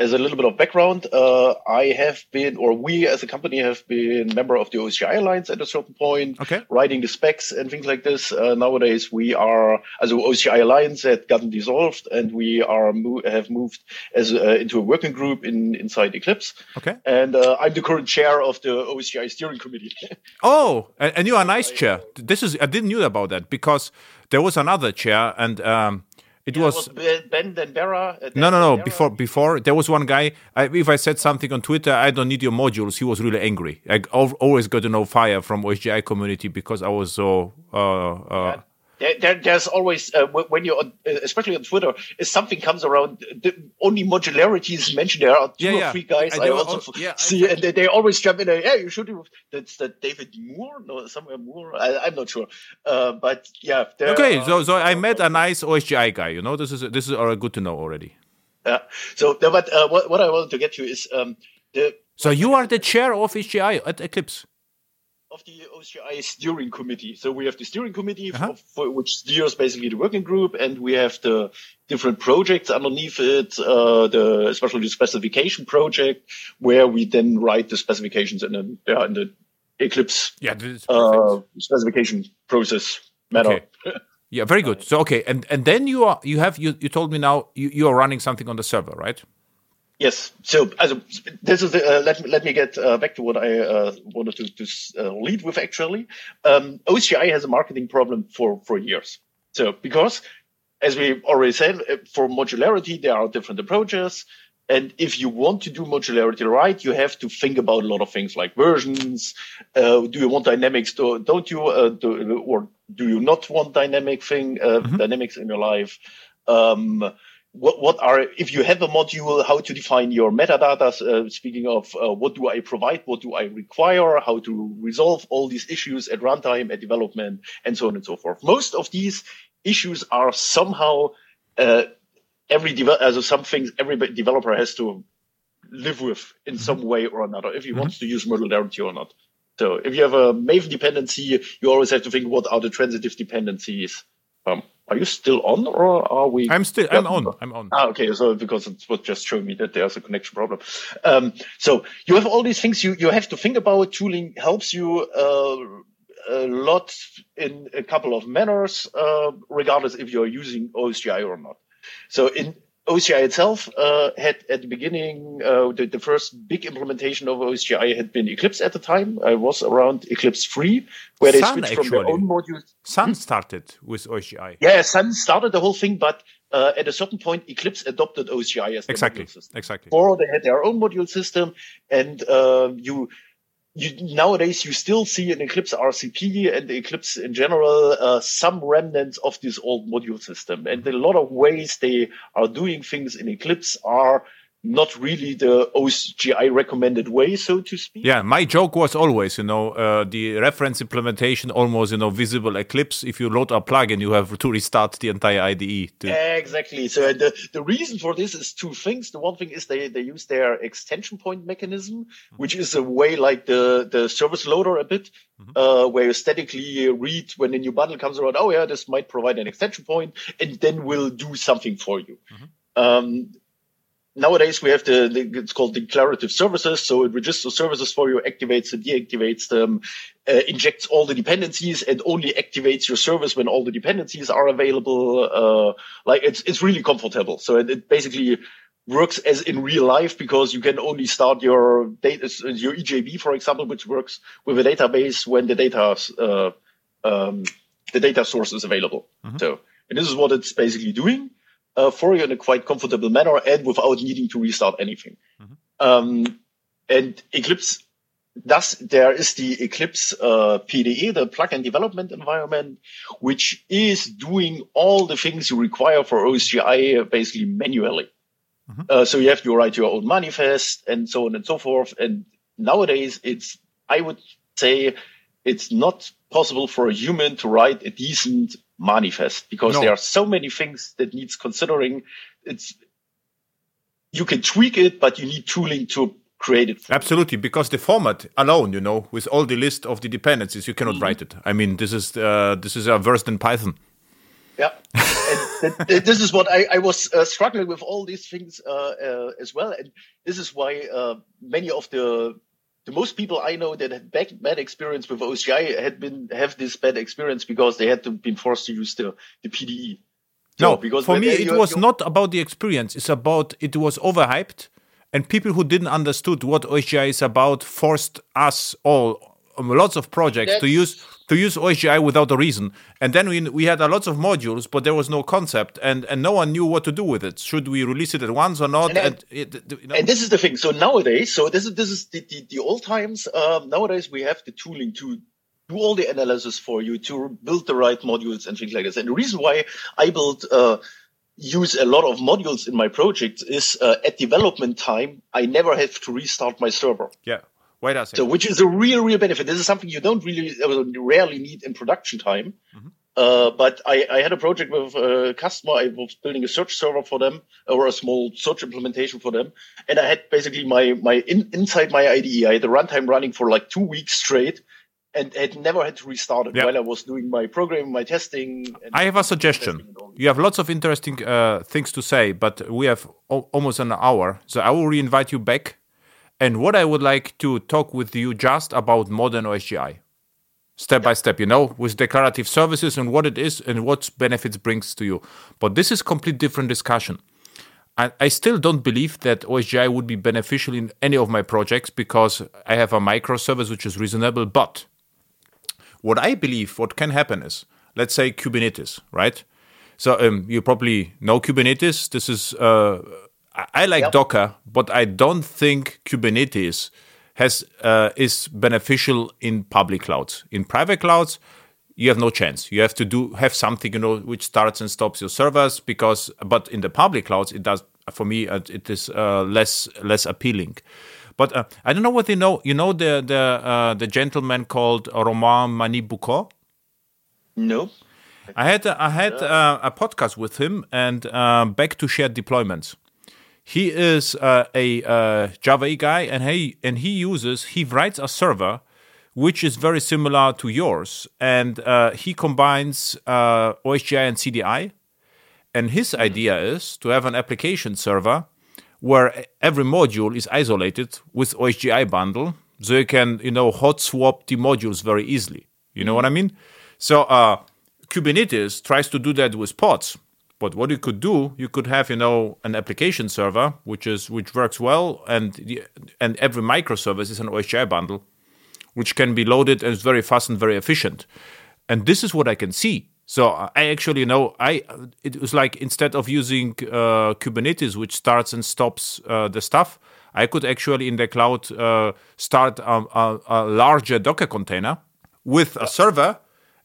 as a little bit of background, uh, I have been, or we as a company have been member of the OSGI Alliance at a certain point, okay. writing the specs and things like this. Uh, nowadays, we are, as OSGI Alliance had gotten dissolved, and we are mo- have moved as uh, into a working group in inside Eclipse. Okay. And uh, I'm the current chair of the OSGI steering committee. oh, and you are nice chair. This is I didn't knew about that because there was another chair and. Um, it yeah, was, was Ben Denbera. Uh, no, no, no. Before, before there was one guy. I, if I said something on Twitter, I don't need your modules. He was really angry. I always got to know fire from OSGI community because I was so uh, uh, there, there's always uh, when you're on, uh, especially on Twitter, if something comes around, the only modularity is mentioned. There are two yeah, or yeah. three guys I, I also yeah, see, and they, they, always jump in. There, yeah, you should do that's that David Moore, no, somewhere Moore. I, am not sure, uh, but yeah. Okay, are, so so I met a nice OSGI guy. You know, this is this is good to know already. Yeah. So, but uh, what what I wanted to get to is um, the. So you are the chair of OSGI at Eclipse of the OSGI steering committee. So we have the steering committee uh-huh. for, for, which steers basically the working group, and we have the different projects underneath it, uh, the especially the specification project, where we then write the specifications in, the yeah, in the Eclipse yeah, uh, specification process manner. Okay. yeah, very good. So okay, and and then you are you have you you told me now you, you are running something on the server, right? Yes. So, also, this is the, uh, let me let me get uh, back to what I uh, wanted to, to uh, lead with. Actually, um, OSGI has a marketing problem for for years. So, because as we already said, uh, for modularity there are different approaches, and if you want to do modularity right, you have to think about a lot of things like versions. Uh, do you want dynamics? Do, don't you? Do, or do you not want dynamic thing mm-hmm. dynamics in your life? Um, what, what are if you have a module how to define your metadata uh, speaking of uh, what do i provide what do i require how to resolve all these issues at runtime at development and so on and so forth most of these issues are somehow uh, every developer also some things every developer has to live with in mm-hmm. some way or another if he mm-hmm. wants to use modularity or not so if you have a maven dependency you always have to think what are the transitive dependencies um, are you still on, or are we? I'm still. I'm on. I'm on. Ah, okay. So because it was just showing me that there's a connection problem. Um, so you have all these things you you have to think about. Tooling helps you uh, a lot in a couple of manners, uh, regardless if you're using OSGI or not. So in OSGI itself uh, had at the beginning uh, the, the, first big implementation of OSGI had been Eclipse at the time. I was around Eclipse 3, where Sun, they switched actually. from their own modules. Sun hmm? started with OSGI. Yeah, Sun started the whole thing, but uh, at a certain point, Eclipse adopted OSGI as the exactly. module system. Exactly. Or they had their own module system, and uh, you you, nowadays you still see in Eclipse RCP and Eclipse in general uh, some remnants of this old module system. And a lot of ways they are doing things in Eclipse are not really the OSGI recommended way, so to speak. Yeah, my joke was always, you know, uh, the reference implementation almost, you know, visible Eclipse. If you load a plugin, you have to restart the entire IDE. To... Exactly. So the, the reason for this is two things. The one thing is they, they use their extension point mechanism, mm-hmm. which is a way like the, the service loader a bit, mm-hmm. uh, where you statically read when a new bundle comes around, oh yeah, this might provide an extension point, and then will do something for you. Mm-hmm. Um, nowadays we have the, the, it's called declarative services so it registers services for you activates and deactivates them uh, injects all the dependencies and only activates your service when all the dependencies are available uh, like it's it's really comfortable so it, it basically works as in real life because you can only start your data, your EJB, for example, which works with a database when the data, uh, um, the data source is available. Mm-hmm. So, and this is what it's basically doing uh, for you in a quite comfortable manner and without needing to restart anything. Mm-hmm. Um, and Eclipse Thus, there is the Eclipse uh, PDE, the plugin development environment, which is doing all the things you require for OSGI basically manually. Mm-hmm. Uh, so you have to write your own manifest and so on and so forth. And nowadays, it's I would say it's not possible for a human to write a decent manifest because no. there are so many things that needs considering. It's you can tweak it, but you need tooling to create it. Absolutely, because the format alone, you know, with all the list of the dependencies, you cannot mm-hmm. write it. I mean, this is uh, this is a worse than Python. Yeah, and this is what I, I was uh, struggling with all these things uh, uh as well, and this is why uh, many of the the most people I know that had bad, bad experience with OSGI had been have this bad experience because they had to been forced to use the the PDE. So, no, because for me it was not about the experience. It's about it was overhyped and people who didn't understood what OSGI is about forced us all um, lots of projects to use to use OSGI without a reason. And then we we had a lots of modules, but there was no concept, and and no one knew what to do with it. Should we release it at once or not? And, and, it, you know? and this is the thing. So nowadays, so this is this is the the, the old times. Um, nowadays, we have the tooling to do all the analysis for you to build the right modules and things like this. And the reason why I built uh, use a lot of modules in my project is uh, at development time, I never have to restart my server. Yeah. Wait a second. So, which is a real, real benefit. This is something you don't really, uh, rarely need in production time. Mm-hmm. Uh, but I, I, had a project with a customer. I was building a search server for them or a small search implementation for them. And I had basically my, my in, inside my IDE, I had the runtime running for like two weeks straight and had never had to restart it while I was doing my programming, my testing. I have a suggestion. You have lots of interesting uh, things to say, but we have almost an hour, so I will re-invite you back. And what I would like to talk with you just about modern OSGI, step by step, you know, with declarative services and what it is and what benefits brings to you. But this is complete different discussion. I, I still don't believe that OSGI would be beneficial in any of my projects because I have a microservice which is reasonable, but what I believe what can happen is, let's say Kubernetes, right? So um, you probably know Kubernetes. This is uh, I like yep. Docker, but I don't think Kubernetes has uh, is beneficial in public clouds. In private clouds, you have no chance. You have to do have something you know which starts and stops your servers because. But in the public clouds, it does. For me, uh, it is uh, less less appealing. But uh, I don't know what you know. You know the the uh, the gentleman called Romain Manni-Bucau? No. I had I had uh, a podcast with him and uh, back to shared deployments. He is uh, a uh, Java guy and he and he uses he writes a server which is very similar to yours and he combines OSGI and CDI. And his idea is to have an application server where every module is isolated with OSGI bundle, so you can you know hot swap the modules very easily. You know what I mean? So uh, Kubernetes tries to do that with pods. But what you could do, you could have, you know, an application server which is which works well, and and every microservice is an OSGI bundle, which can be loaded and is very fast and very efficient. And this is what I can see. So I actually know I it was like instead of using uh, Kubernetes, which starts and stops uh, the stuff, I could actually in the cloud uh, start a, a, a, larger Docker container with a server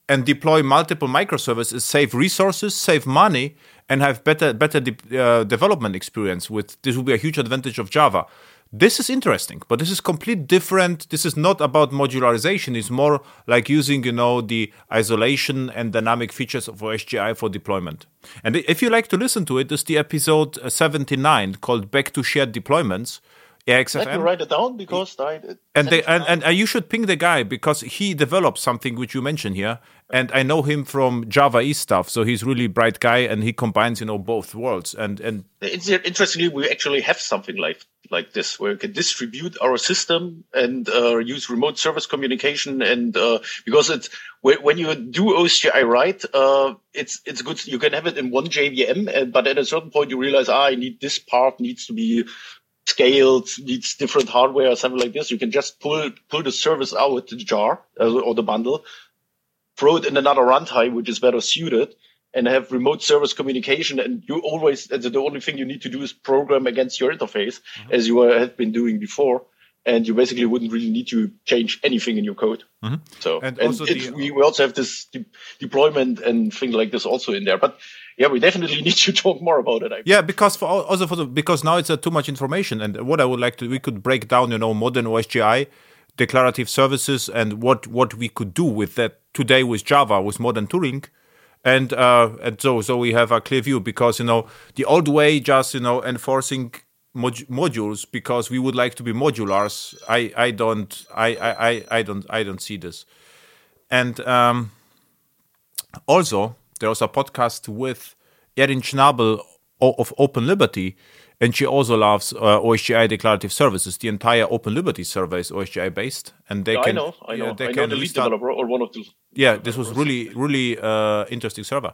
and deploy multiple microservices, save resources, save money, and have better better de- uh, development experience. With this will be a huge advantage of Java. This is interesting, but this is complete different. This is not about modularization. It's more like using, you know, the isolation and dynamic features of OSGI for deployment. And if you like to listen to it, there's the episode 79 called Back to Shared Deployments. airhacks.fm. Let me write it down because I. And, they, and, and, and you should ping the guy because he developed something which you mentioned here, and I know him from Java stuff, so he's really bright guy, and he combines you know both worlds. And and it's interestingly, we actually have something like like this where we can distribute our system and uh, use remote service communication, and uh, because it's when you do OSGI right, uh, it's it's good. You can have it in one JVM, but at a certain point you realize, ah, I need this part needs to be scaled, needs different hardware or something like this. You can just pull pull the service out with the jar uh, or the bundle, throw it in another runtime which is better suited, and have remote service communication. And you always the only thing you need to do is program against your interface mm-hmm. as you have been doing before and you basically wouldn't really need to change anything in your code. Mm-hmm. So, and, and also the, we, we also have this de- deployment and things like this also in there. But yeah, we definitely need to talk more about it. Yeah, because for also for the, because now it's uh, too much information. And what I would like to, we could break down, you know, modern OSGI declarative services and what what we could do with that today with Java with modern tooling. And uh, and so so we have a clear view because you know the old way just you know enforcing mod- modules because we would like to be modulars. I, I don't I, I, I don't I don't see this. And um, also there was a podcast with Erin Schnabel of Open Liberty, and she also loves uh, OSGI declarative services. The entire Open Liberty survey is OSGI based, and they yeah, can. I know, I know, yeah, they I can know the lead developer or one of the. Yeah, this was really, really uh, interesting server.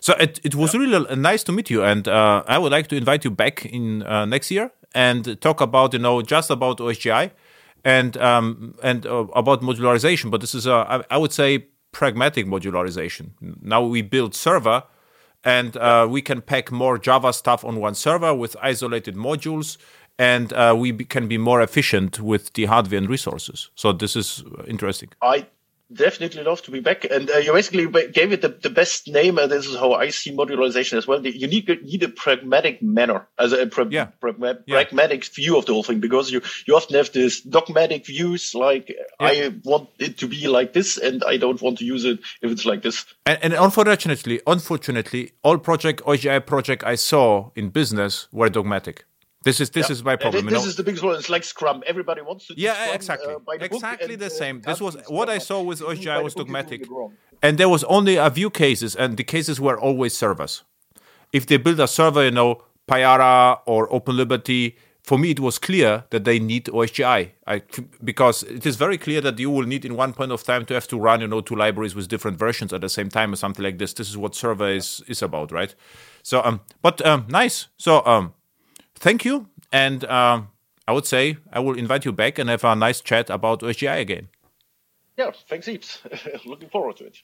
So it, it was yeah. really nice to meet you, and uh, I would like to invite you back in uh, next year and talk about you know just about OSGI and um, and uh, about modularization. But this is a I, I would say pragmatic modularization. Now we build server, and uh, we can pack more Java stuff on one server with isolated modules, and uh, we be, can be more efficient with the hardware and resources. So this is interesting. I definitely love to be back. And uh, you basically gave it the, the best name. And this is how I see modularization as well. You need, need a pragmatic manner, as a pra- yeah. Pragma- yeah. pragmatic view of the whole thing, because you, you often have this dogmatic views like, yeah. I want it to be like this, and I don't want to use it if it's like this. And, and unfortunately, unfortunately, all project, OSGI project I saw in business were dogmatic. This is this yeah. is my problem. This, is the biggest one. It's like Scrum. Everybody wants to. Yeah, Scrum, exactly. Uh, exactly the same. This was what I saw with OSGI was dogmatic, and there was only a few cases, and the cases were always servers. If they build a server, you know, Payara or Open Liberty, for me it was clear that they need OSGI I, because it is very clear that you will need in one point of time to have to run, you know, two libraries with different versions at the same time or something like this. This is what server is is about, right? So, um, but um, nice. So, um, thank you. And uh, I would say I will invite you back and have a nice chat about OSGI again. Yeah, thanks heaps. Looking forward to it.